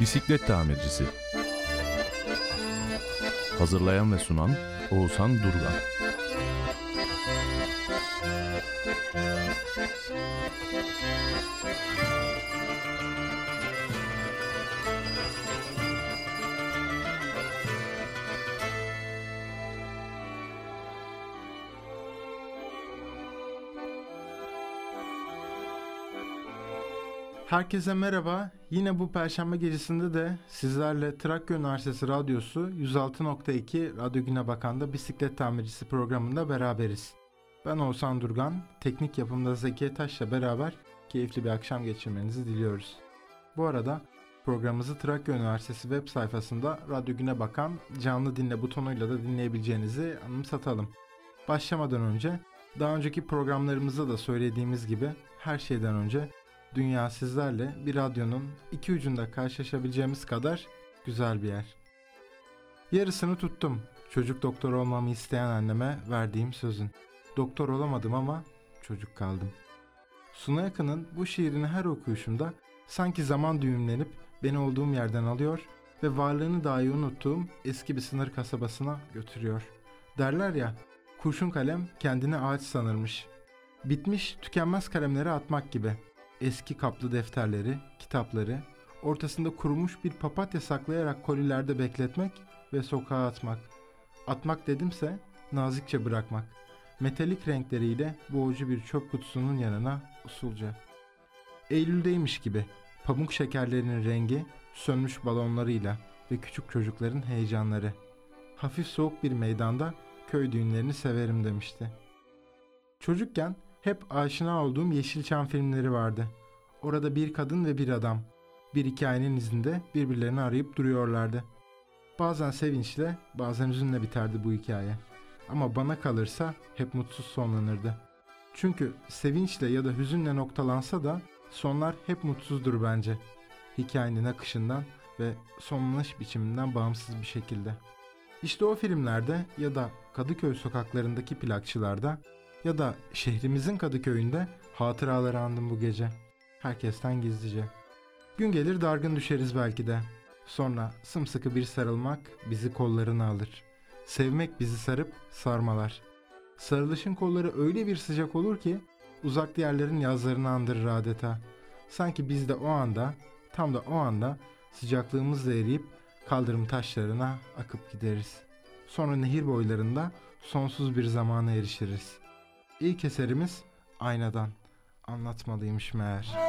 Bisiklet tamircisi. Hazırlayan ve sunan Oğuzhan Durgan Herkese merhaba. Yine bu perşembe gecesinde de sizlerle Trakya Üniversitesi Radyosu 106.2 Radyo Güne Bakan'da Bisiklet Tamircisi programında beraberiz. Ben Oğuzhan Durgan, teknik yapımda Zeki Taş'la beraber keyifli bir akşam geçirmenizi diliyoruz. Bu arada programımızı Trakya Üniversitesi web sayfasında Radyo Güne Bakan canlı dinle butonuyla da dinleyebileceğinizi anımsatalım. Başlamadan önce daha önceki programlarımızda da söylediğimiz gibi her şeyden önce Dünya sizlerle bir radyonun iki ucunda karşılaşabileceğimiz kadar güzel bir yer. Yarısını tuttum. Çocuk doktor olmamı isteyen anneme verdiğim sözün. Doktor olamadım ama çocuk kaldım. Suna Yakın'ın bu şiirini her okuyuşumda sanki zaman düğümlenip beni olduğum yerden alıyor ve varlığını dahi unuttuğum eski bir sınır kasabasına götürüyor. Derler ya, kurşun kalem kendini ağaç sanırmış. Bitmiş, tükenmez kalemleri atmak gibi.'' Eski kaplı defterleri, kitapları, ortasında kurumuş bir papatya saklayarak kolilerde bekletmek ve sokağa atmak. Atmak dedimse nazikçe bırakmak. Metalik renkleriyle boğucu bir çöp kutusunun yanına usulca. Eylül'deymiş gibi pamuk şekerlerinin rengi sönmüş balonlarıyla ve küçük çocukların heyecanları. Hafif soğuk bir meydanda köy düğünlerini severim demişti. Çocukken hep aşina olduğum Yeşilçam filmleri vardı. Orada bir kadın ve bir adam bir hikayenin izinde birbirlerini arayıp duruyorlardı. Bazen sevinçle, bazen hüzünle biterdi bu hikaye. Ama bana kalırsa hep mutsuz sonlanırdı. Çünkü sevinçle ya da hüzünle noktalansa da sonlar hep mutsuzdur bence. Hikayenin akışından ve sonlanış biçiminden bağımsız bir şekilde. İşte o filmlerde ya da Kadıköy sokaklarındaki plakçılarda ya da şehrimizin Kadıköy'ünde hatıraları andım bu gece. Herkesten gizlice. Gün gelir dargın düşeriz belki de. Sonra sımsıkı bir sarılmak bizi kollarına alır. Sevmek bizi sarıp sarmalar. Sarılışın kolları öyle bir sıcak olur ki uzak diğerlerin yazlarını andırır adeta. Sanki biz de o anda, tam da o anda sıcaklığımızla eriyip kaldırım taşlarına akıp gideriz. Sonra nehir boylarında sonsuz bir zamana erişiriz.'' İlk eserimiz Aynadan. Anlatmalıymış meğer.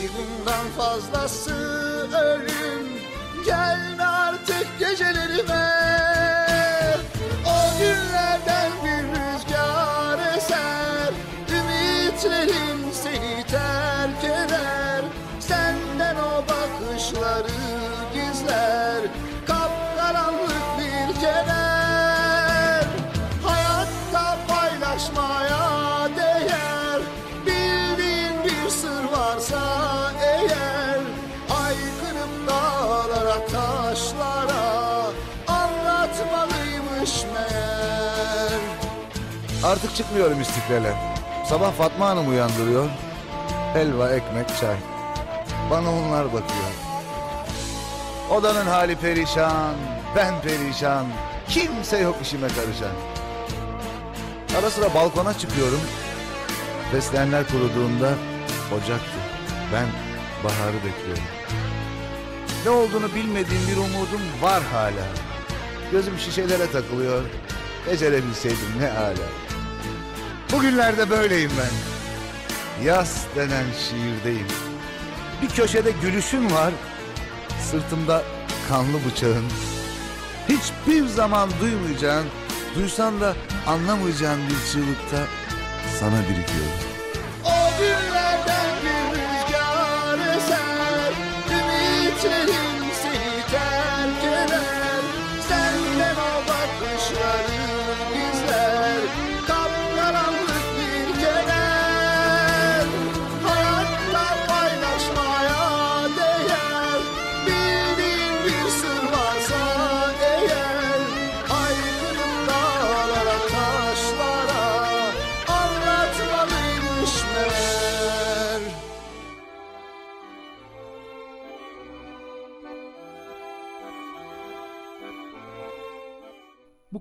Yetti bundan fazlası ölüm. Gelme artık gecelerime çıkmıyorum istiklale. Sabah Fatma Hanım uyandırıyor. Helva, ekmek, çay. Bana onlar bakıyor. Odanın hali perişan, ben perişan. Kimse yok işime karışan. Ara sıra balkona çıkıyorum. Fesleğenler kuruduğunda ocaktı. Ben baharı bekliyorum. Ne olduğunu bilmediğim bir umudum var hala. Gözüm şişelere takılıyor. Becerebilseydim ne hala. Bugünlerde böyleyim ben. Yaz denen şiirdeyim. Bir köşede gülüşüm var. Sırtımda kanlı bıçağın. Hiçbir zaman duymayacağın, duysan da anlamayacağın bir çığlıkta sana birikiyorum.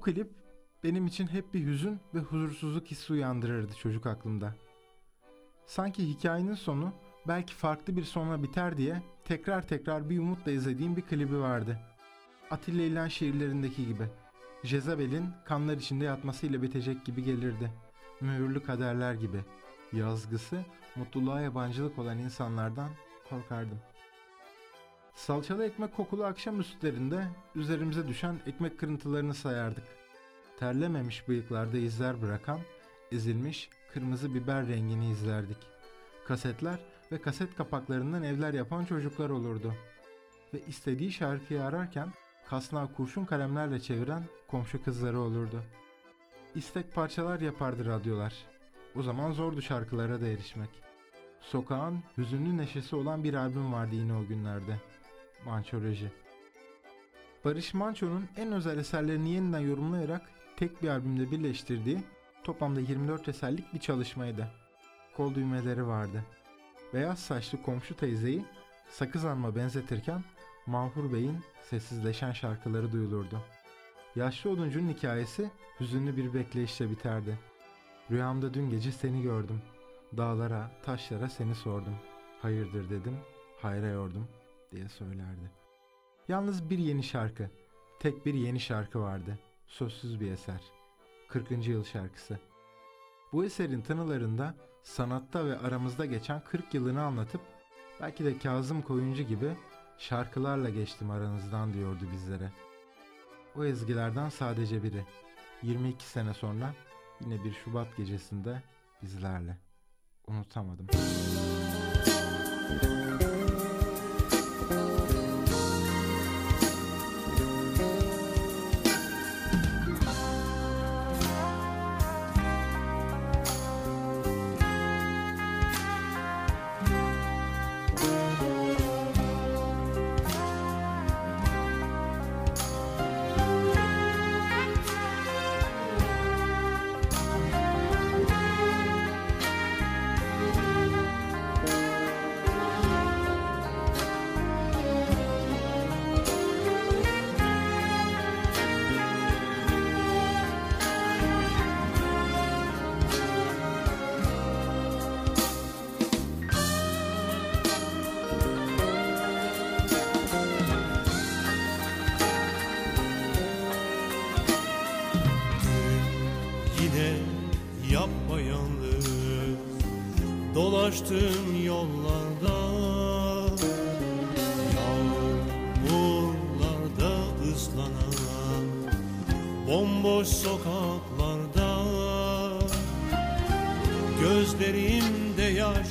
Klip benim için hep bir hüzün ve huzursuzluk hissi uyandırırdı çocuk aklımda. Sanki hikayenin sonu belki farklı bir sonla biter diye tekrar tekrar bir umutla izlediğim bir klibi vardı. Atilla İlhan şiirlerindeki gibi. Jezebel'in kanlar içinde yatmasıyla bitecek gibi gelirdi. Mühürlü kaderler gibi. Yazgısı mutluluğa yabancılık olan insanlardan korkardım. Salçalı ekmek kokulu akşam üstlerinde üzerimize düşen ekmek kırıntılarını sayardık. Terlememiş bıyıklarda izler bırakan, ezilmiş kırmızı biber rengini izlerdik. Kasetler ve kaset kapaklarından evler yapan çocuklar olurdu. Ve istediği şarkıyı ararken kasnağı kurşun kalemlerle çeviren komşu kızları olurdu. İstek parçalar yapardı radyolar. O zaman zordu şarkılara da erişmek. Sokağın hüzünlü neşesi olan bir albüm vardı yine o günlerde. Mançoloji. Barış Manço'nun en özel eserlerini yeniden yorumlayarak tek bir albümde birleştirdiği toplamda 24 eserlik bir çalışmaydı. Kol düğmeleri vardı. Beyaz saçlı komşu teyzeyi sakız alma benzetirken Mahur Bey'in sessizleşen şarkıları duyulurdu. Yaşlı oduncunun hikayesi hüzünlü bir bekleyişle biterdi. Rüyamda dün gece seni gördüm. Dağlara, taşlara seni sordum. Hayırdır dedim, hayra yordum diye söylerdi. Yalnız bir yeni şarkı, tek bir yeni şarkı vardı. Sözsüz bir eser. 40. yıl şarkısı. Bu eserin tınılarında sanatta ve aramızda geçen 40 yılını anlatıp belki de Kazım Koyuncu gibi şarkılarla geçtim aranızdan diyordu bizlere. O ezgilerden sadece biri. 22 sene sonra yine bir Şubat gecesinde bizlerle. Unutamadım. yine Dolaştığım yollarda. Yağmurlarda ıslanan Bomboş sokaklarda. Gözlerimde yaş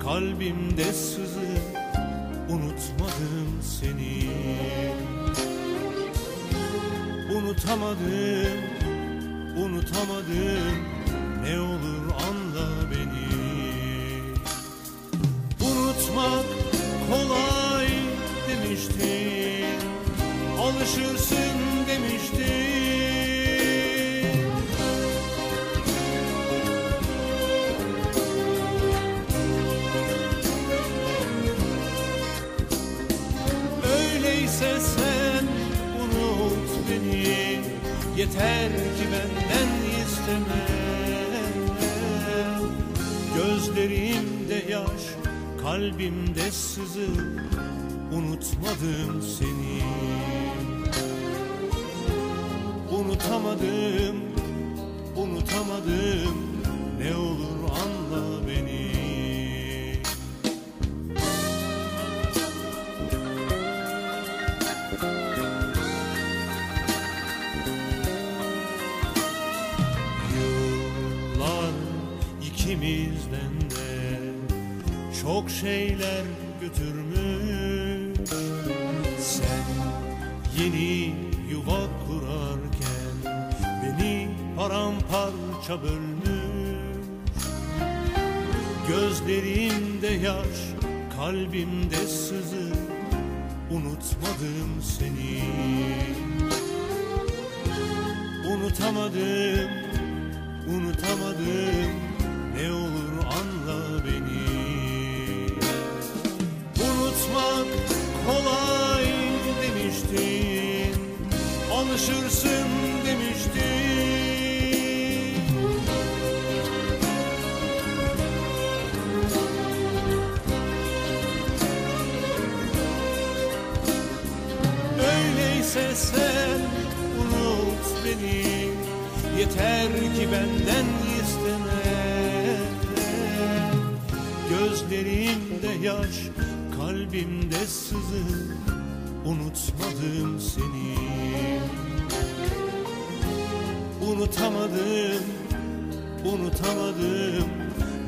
Kalbimde sızı Unutmadım seni. Unutamadım Unutamadım Ne olur anla Alışırsın demiştin. Öyleyse sen unut beni. Yeter ki benden isteme. Gözlerimde yaş Kalbimde sızı. Unutmadım seni Unutamadım Unutamadım. Ne olur anla beni. Yıllar ikimizden de çok şeyler götürmüş kalbimde sızı Unutmadım seni. Unutamadım, unutamadım Ne olur anla beni. Unutmak kolay demiştin Alışırsın demiştin Öyleyse sen unut beni. Yeter ki benden isteme. Gözlerimde yaş Kalbimde sızı. Unutmadım seni. Unutamadım Unutamadım.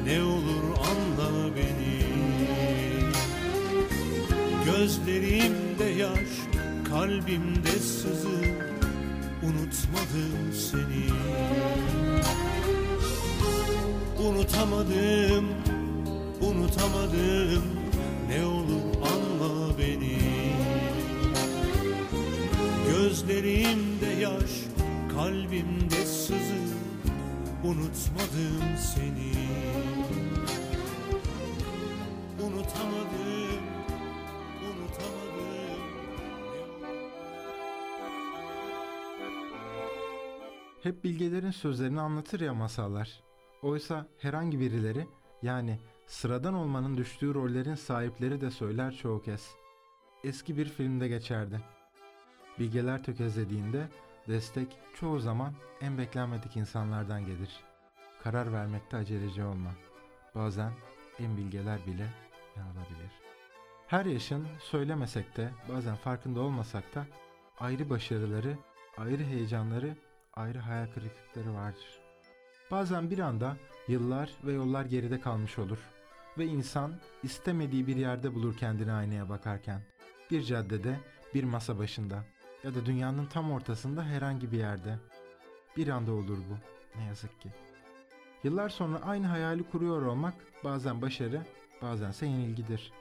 Ne olur anla beni. Gözlerimde yaş, kalbimde sızı Unutmadım seni. Unutamadım, unutamadım. Ne olur anla beni. Gözlerimde yaş, kalbimde sızı Unutmadım seni. Unutamadım Hep bilgelerin sözlerini anlatır ya masallar. Oysa herhangi birileri yani sıradan olmanın düştüğü rollerin sahipleri de söyler çoğu kez. Eski bir filmde geçerdi. Bilgeler tökezlediğinde destek çoğu zaman en beklenmedik insanlardan gelir. Karar vermekte aceleci olma. Bazen en bilgeler bile yanılabilir. Her yaşın söylemesek de bazen farkında olmasak da ayrı başarıları, ayrı heyecanları, ayrı hayal kırıklıkları vardır. Bazen bir anda yıllar ve yollar geride kalmış olur ve insan istemediği bir yerde bulur kendini aynaya bakarken. Bir caddede, bir masa başında ya da dünyanın tam ortasında herhangi bir yerde. Bir anda olur bu ne yazık ki. Yıllar sonra aynı hayali kuruyor olmak bazen başarı, bazense yenilgidir.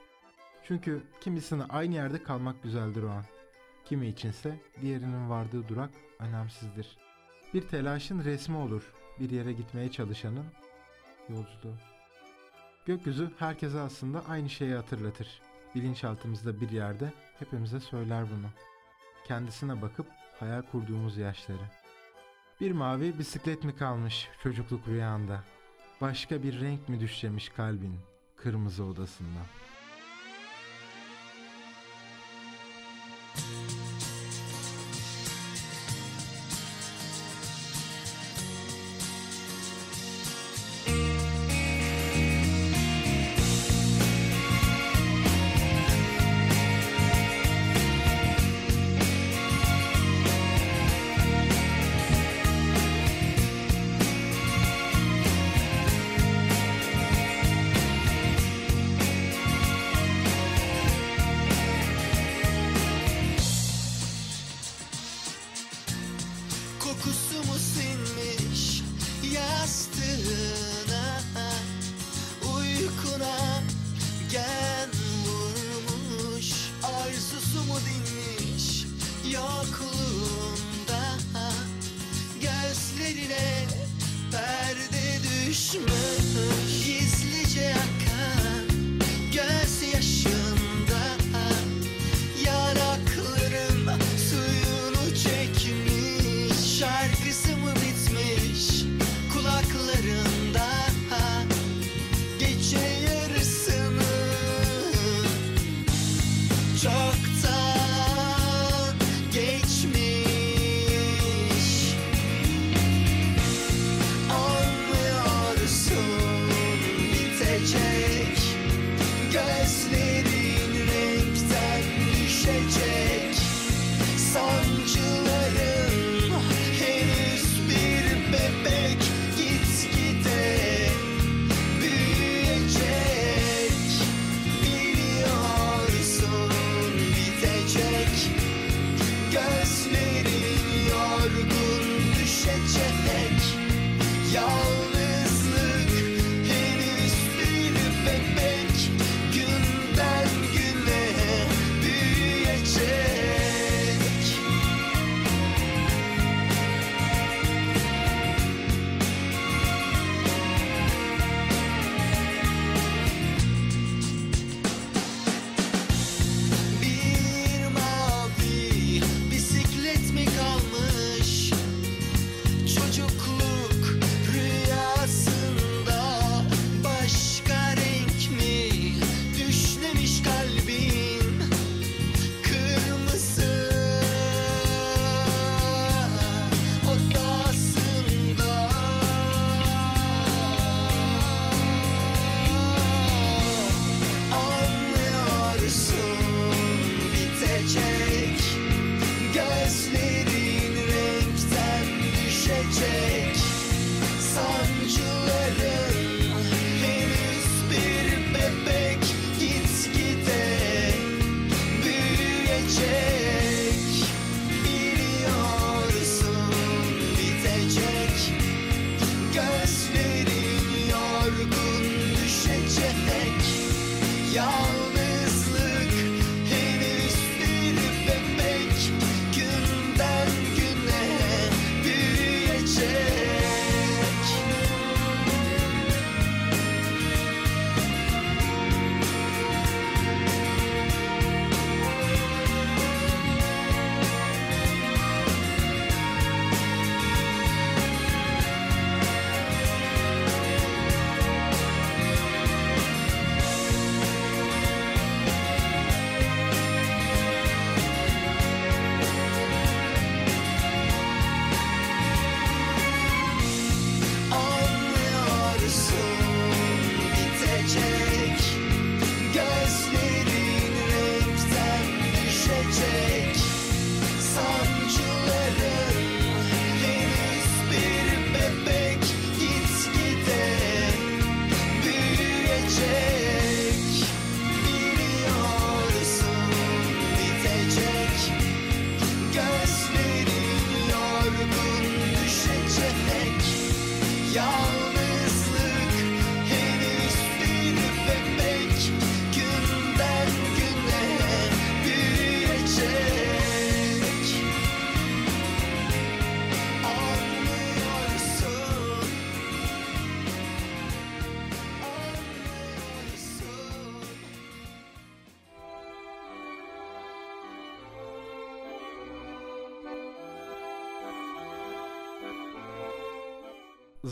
Çünkü kimisine aynı yerde kalmak güzeldir o an. Kimi içinse diğerinin vardığı durak önemsizdir. Bir telaşın resmi olur bir yere gitmeye çalışanın yolculuğu. Gökyüzü herkese aslında aynı şeyi hatırlatır. Bilinçaltımızda bir yerde hepimize söyler bunu. Kendisine bakıp hayal kurduğumuz yaşları. Bir mavi bisiklet mi kalmış çocukluk rüyanda? Başka bir renk mi düşlemiş kalbin kırmızı odasında?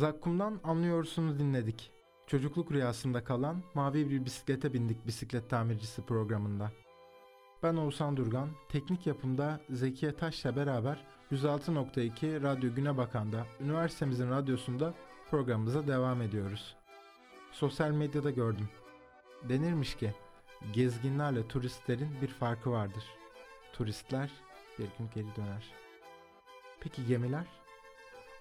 Zakkum'dan Anlıyorsunuz dinledik. Çocukluk rüyasında kalan mavi bir bisiklete bindik bisiklet tamircisi programında. Ben Oğuzhan Durgan, teknik yapımda Zekiye Taş'la beraber 106.2 Radyo Güne Bakan'da, üniversitemizin radyosunda programımıza devam ediyoruz. Sosyal medyada gördüm. Denirmiş ki, gezginlerle turistlerin bir farkı vardır. Turistler bir gün geri döner. Peki gemiler?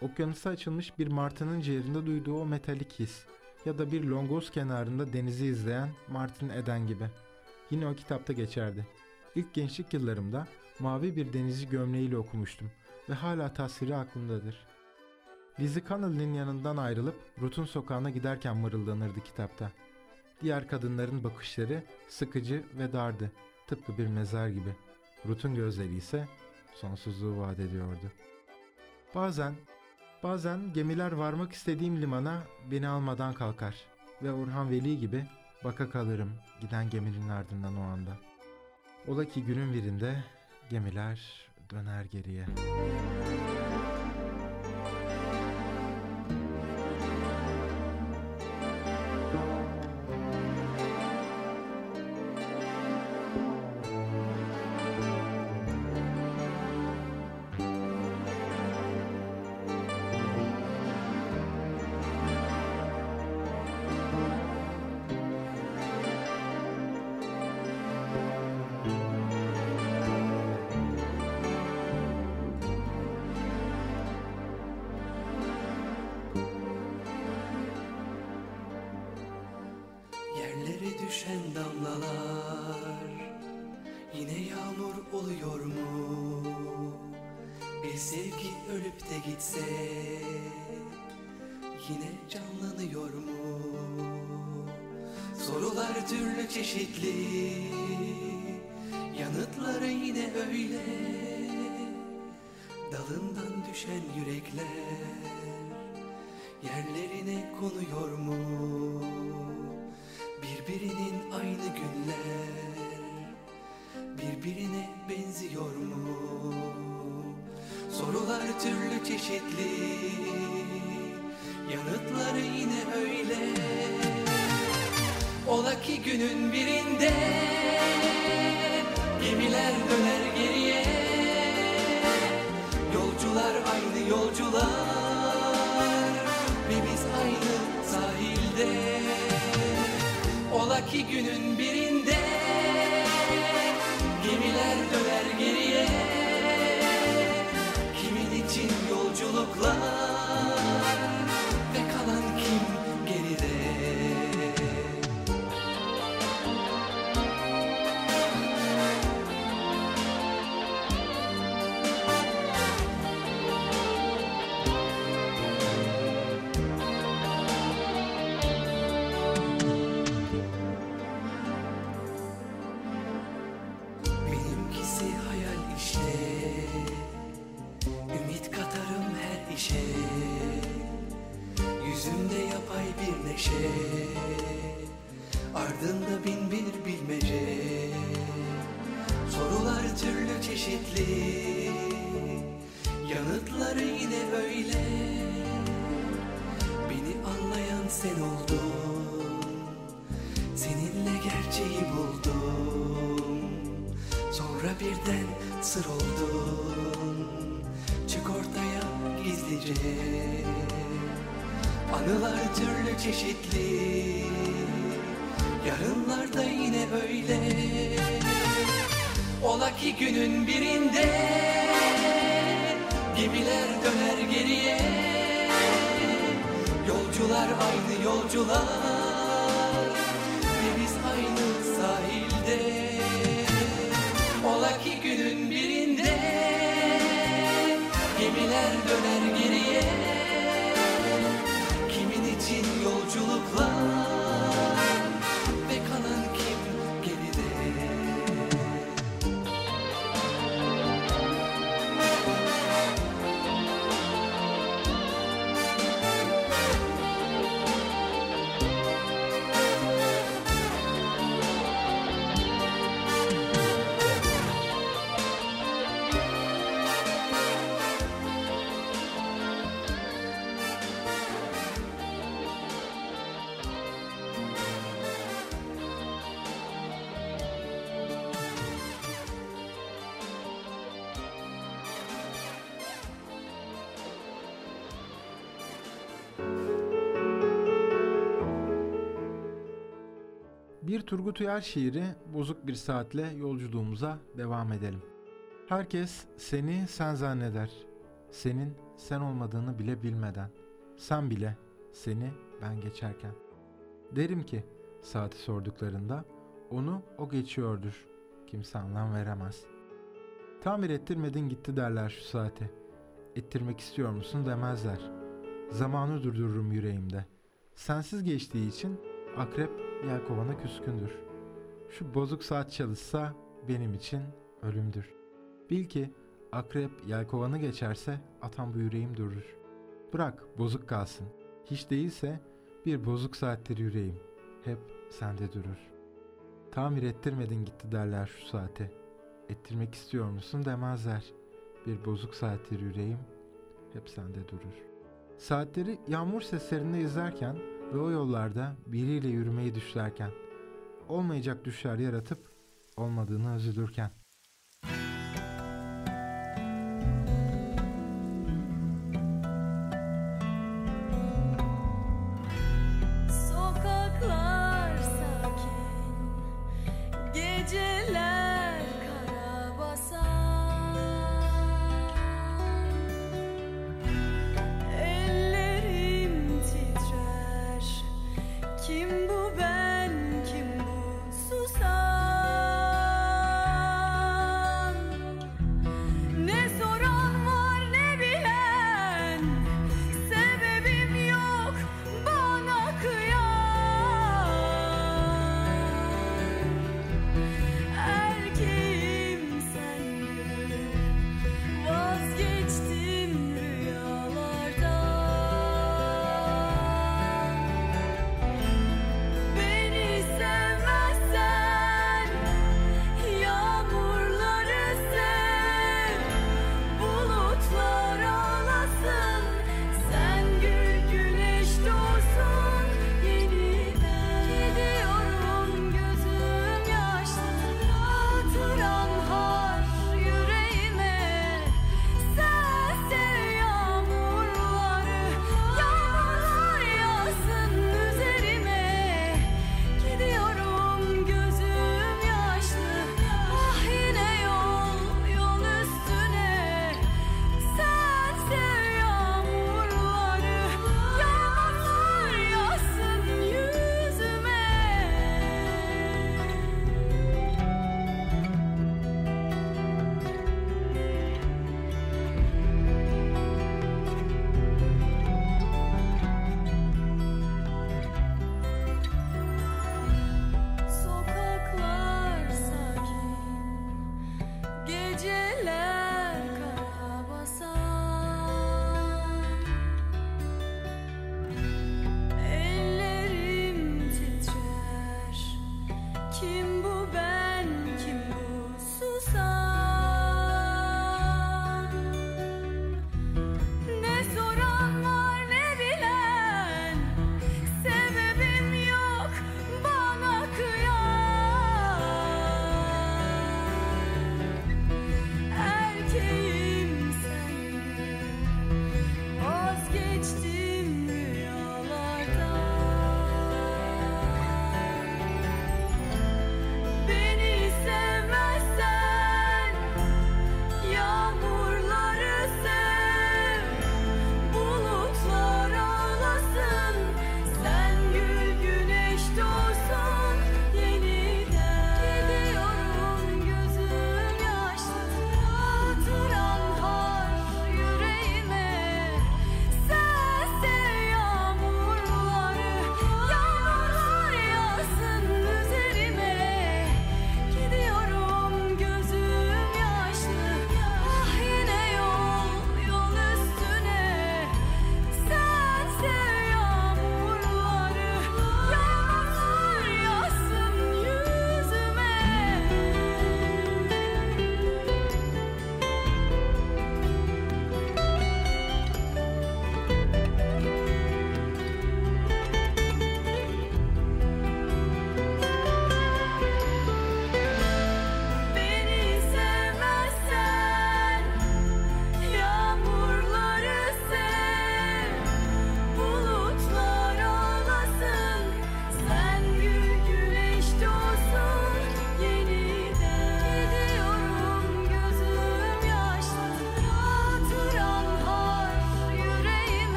Okyanusa açılmış bir martının ciğerinde duyduğu o metalik his ya da bir longoz kenarında denizi izleyen Martin Eden gibi. Yine o kitapta geçerdi. İlk gençlik yıllarımda mavi bir denizci gömleğiyle okumuştum ve hala tasviri aklımdadır. Lizzie Connelly'nin yanından ayrılıp Ruth'un sokağına giderken mırıldanırdı kitapta. Diğer kadınların bakışları sıkıcı ve dardı. Tıpkı bir mezar gibi. Ruth'un gözleri ise sonsuzluğu vaat ediyordu. Bazen, bazen gemiler varmak istediğim limana beni almadan kalkar ve Orhan Veli gibi baka kalırım giden geminin ardından o anda. Ola ki günün birinde gemiler döner geriye. Yerlere ölüp de gitse Yine canlanıyor mu? Sorular türlü çeşitli Yanıtları yine öyle Dalından düşen yürekler Yerlerine konuyor mu? Birbirinin aynı günler Birbirine benziyor mu? Sorular türlü çeşitli. Yanıtları yine öyle. Ola ki günün birinde Gemiler döner geriye. Yolcular aynı yolcular Ve biz aynı sahilde. Ola ki günün birinde Bir Turgut Uyar şiiri bozuk bir saatle yolculuğumuza devam edelim. Herkes seni sen zanneder. Senin sen olmadığını bile bilmeden. Sen bile seni ben geçerken. Derim ki saati sorduklarında onu o geçiyordur. Kimse anlam veremez. Tamir ettirmedin gitti derler şu saati. Ettirmek istiyor musun demezler. zamanı durdururum yüreğimde. Sensiz geçtiği için akrep yelkovana küskündür. Şu bozuk saat çalışsa benim için ölümdür. Bil ki akrep yelkovanı geçerse atan bu yüreğim durur. Bırak bozuk kalsın. Hiç değilse bir bozuk saattir yüreğim. Hep sende durur. Tamir ettirmedin gitti derler şu saate. Ettirmek istiyor musun demezler. Bir bozuk saattir yüreğim. Hep sende durur. Saatleri yağmur seslerinde izlerken ve o yollarda biriyle yürümeyi düşlerken. Olmayacak düşler yaratıp olmadığını üzülürken.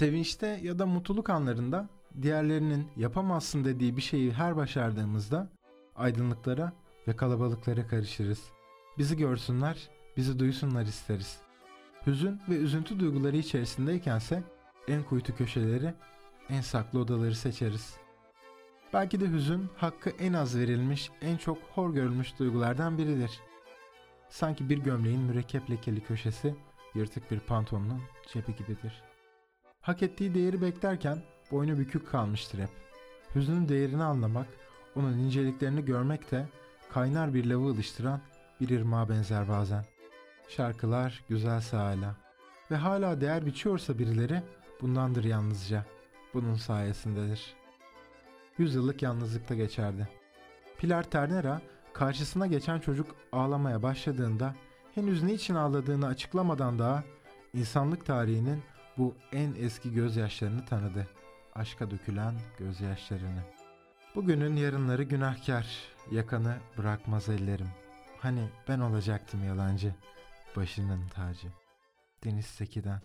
Sevinçte ya da mutluluk anlarında diğerlerinin yapamazsın dediği bir şeyi her başardığımızda aydınlıklara ve kalabalıklara karışırız. Bizi görsünler, bizi duysunlar isteriz. Hüzün ve üzüntü duyguları içerisindeykense en kuytu köşeleri, en saklı odaları seçeriz. Belki de hüzün hakkı en az verilmiş, en çok hor görülmüş duygulardan biridir. Sanki bir gömleğin mürekkep lekeli köşesi, yırtık bir pantolonun cebi gibidir. Hak ettiği değeri beklerken boynu bükük kalmıştır hep. Hüznün değerini anlamak, onun inceliklerini görmek de kaynar bir lavı ılıştıran bir ırmağa benzer bazen. Şarkılar güzelse hala. Ve hala değer biçiyorsa birileri bundandır yalnızca. Bunun sayesindedir. Yüzyıllık yalnızlıkta geçerdi. Pilar Ternera karşısına geçen çocuk ağlamaya başladığında henüz niçin ağladığını açıklamadan daha insanlık tarihinin bu en eski gözyaşlarını tanıdı. Aşka dökülen gözyaşlarını. Bugünün yarınları günahkar, yakanı bırakmaz ellerim. Hani ben olacaktım yalancı, başının tacı. Deniz Seki'den.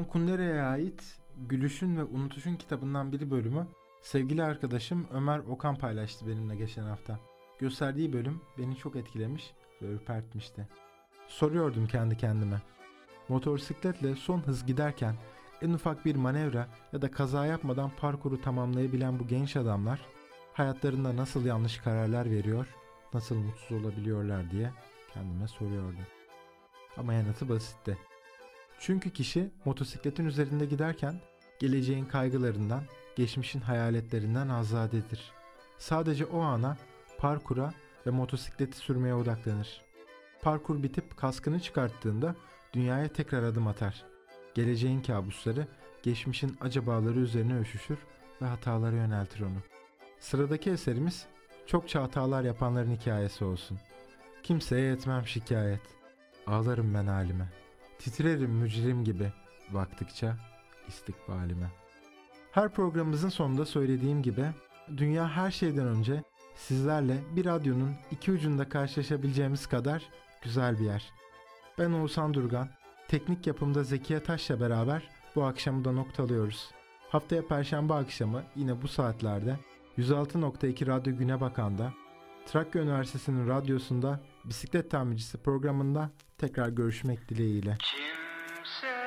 Milan Kundera'ya ait Gülüşün ve Unutuşun kitabından bir bölümü sevgili arkadaşım Ömer Okan paylaştı benimle geçen hafta. Gösterdiği bölüm beni çok etkilemiş ve ürpertmişti. Soruyordum kendi kendime. Motosikletle son hız giderken en ufak bir manevra ya da kaza yapmadan parkuru tamamlayabilen bu genç adamlar hayatlarında nasıl yanlış kararlar veriyor, nasıl mutsuz olabiliyorlar diye kendime soruyordum. Ama yanıtı basitti. Çünkü kişi motosikletin üzerinde giderken geleceğin kaygılarından, geçmişin hayaletlerinden azadedir. Sadece o ana, parkura ve motosikleti sürmeye odaklanır. Parkur bitip kaskını çıkarttığında dünyaya tekrar adım atar. Geleceğin kabusları, geçmişin acabaları üzerine üşüşür ve hatalara yöneltir onu. Sıradaki eserimiz çokça hatalar yapanların hikayesi olsun. Kimseye etmem şikayet. Ağlarım ben halime. Titrerim mücrim gibi baktıkça istikbalime. Her programımızın sonunda söylediğim gibi dünya her şeyden önce sizlerle bir radyonun iki ucunda karşılaşabileceğimiz kadar güzel bir yer. Ben Oğuzhan Durgan, teknik yapımda Zekiye Taş'la beraber bu akşamı da noktalıyoruz. Haftaya Perşembe akşamı yine bu saatlerde 106.2 Radyo Güne Bakan'da, Trakya Üniversitesi'nin radyosunda Bisiklet Tamircisi programında tekrar görüşmek dileğiyle. Kimseye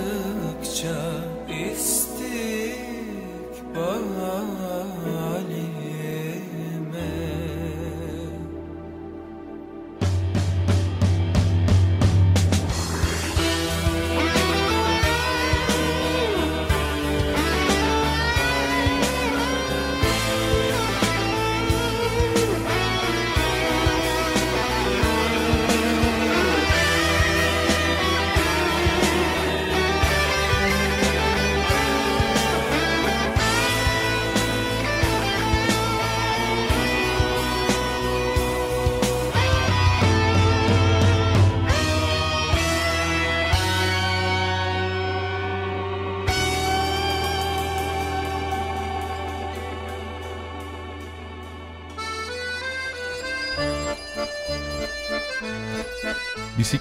yaşadıkça istikbal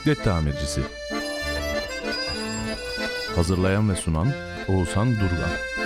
Bisiklet tamircisi. Hazırlayan ve sunan Oğuzhan Durgan.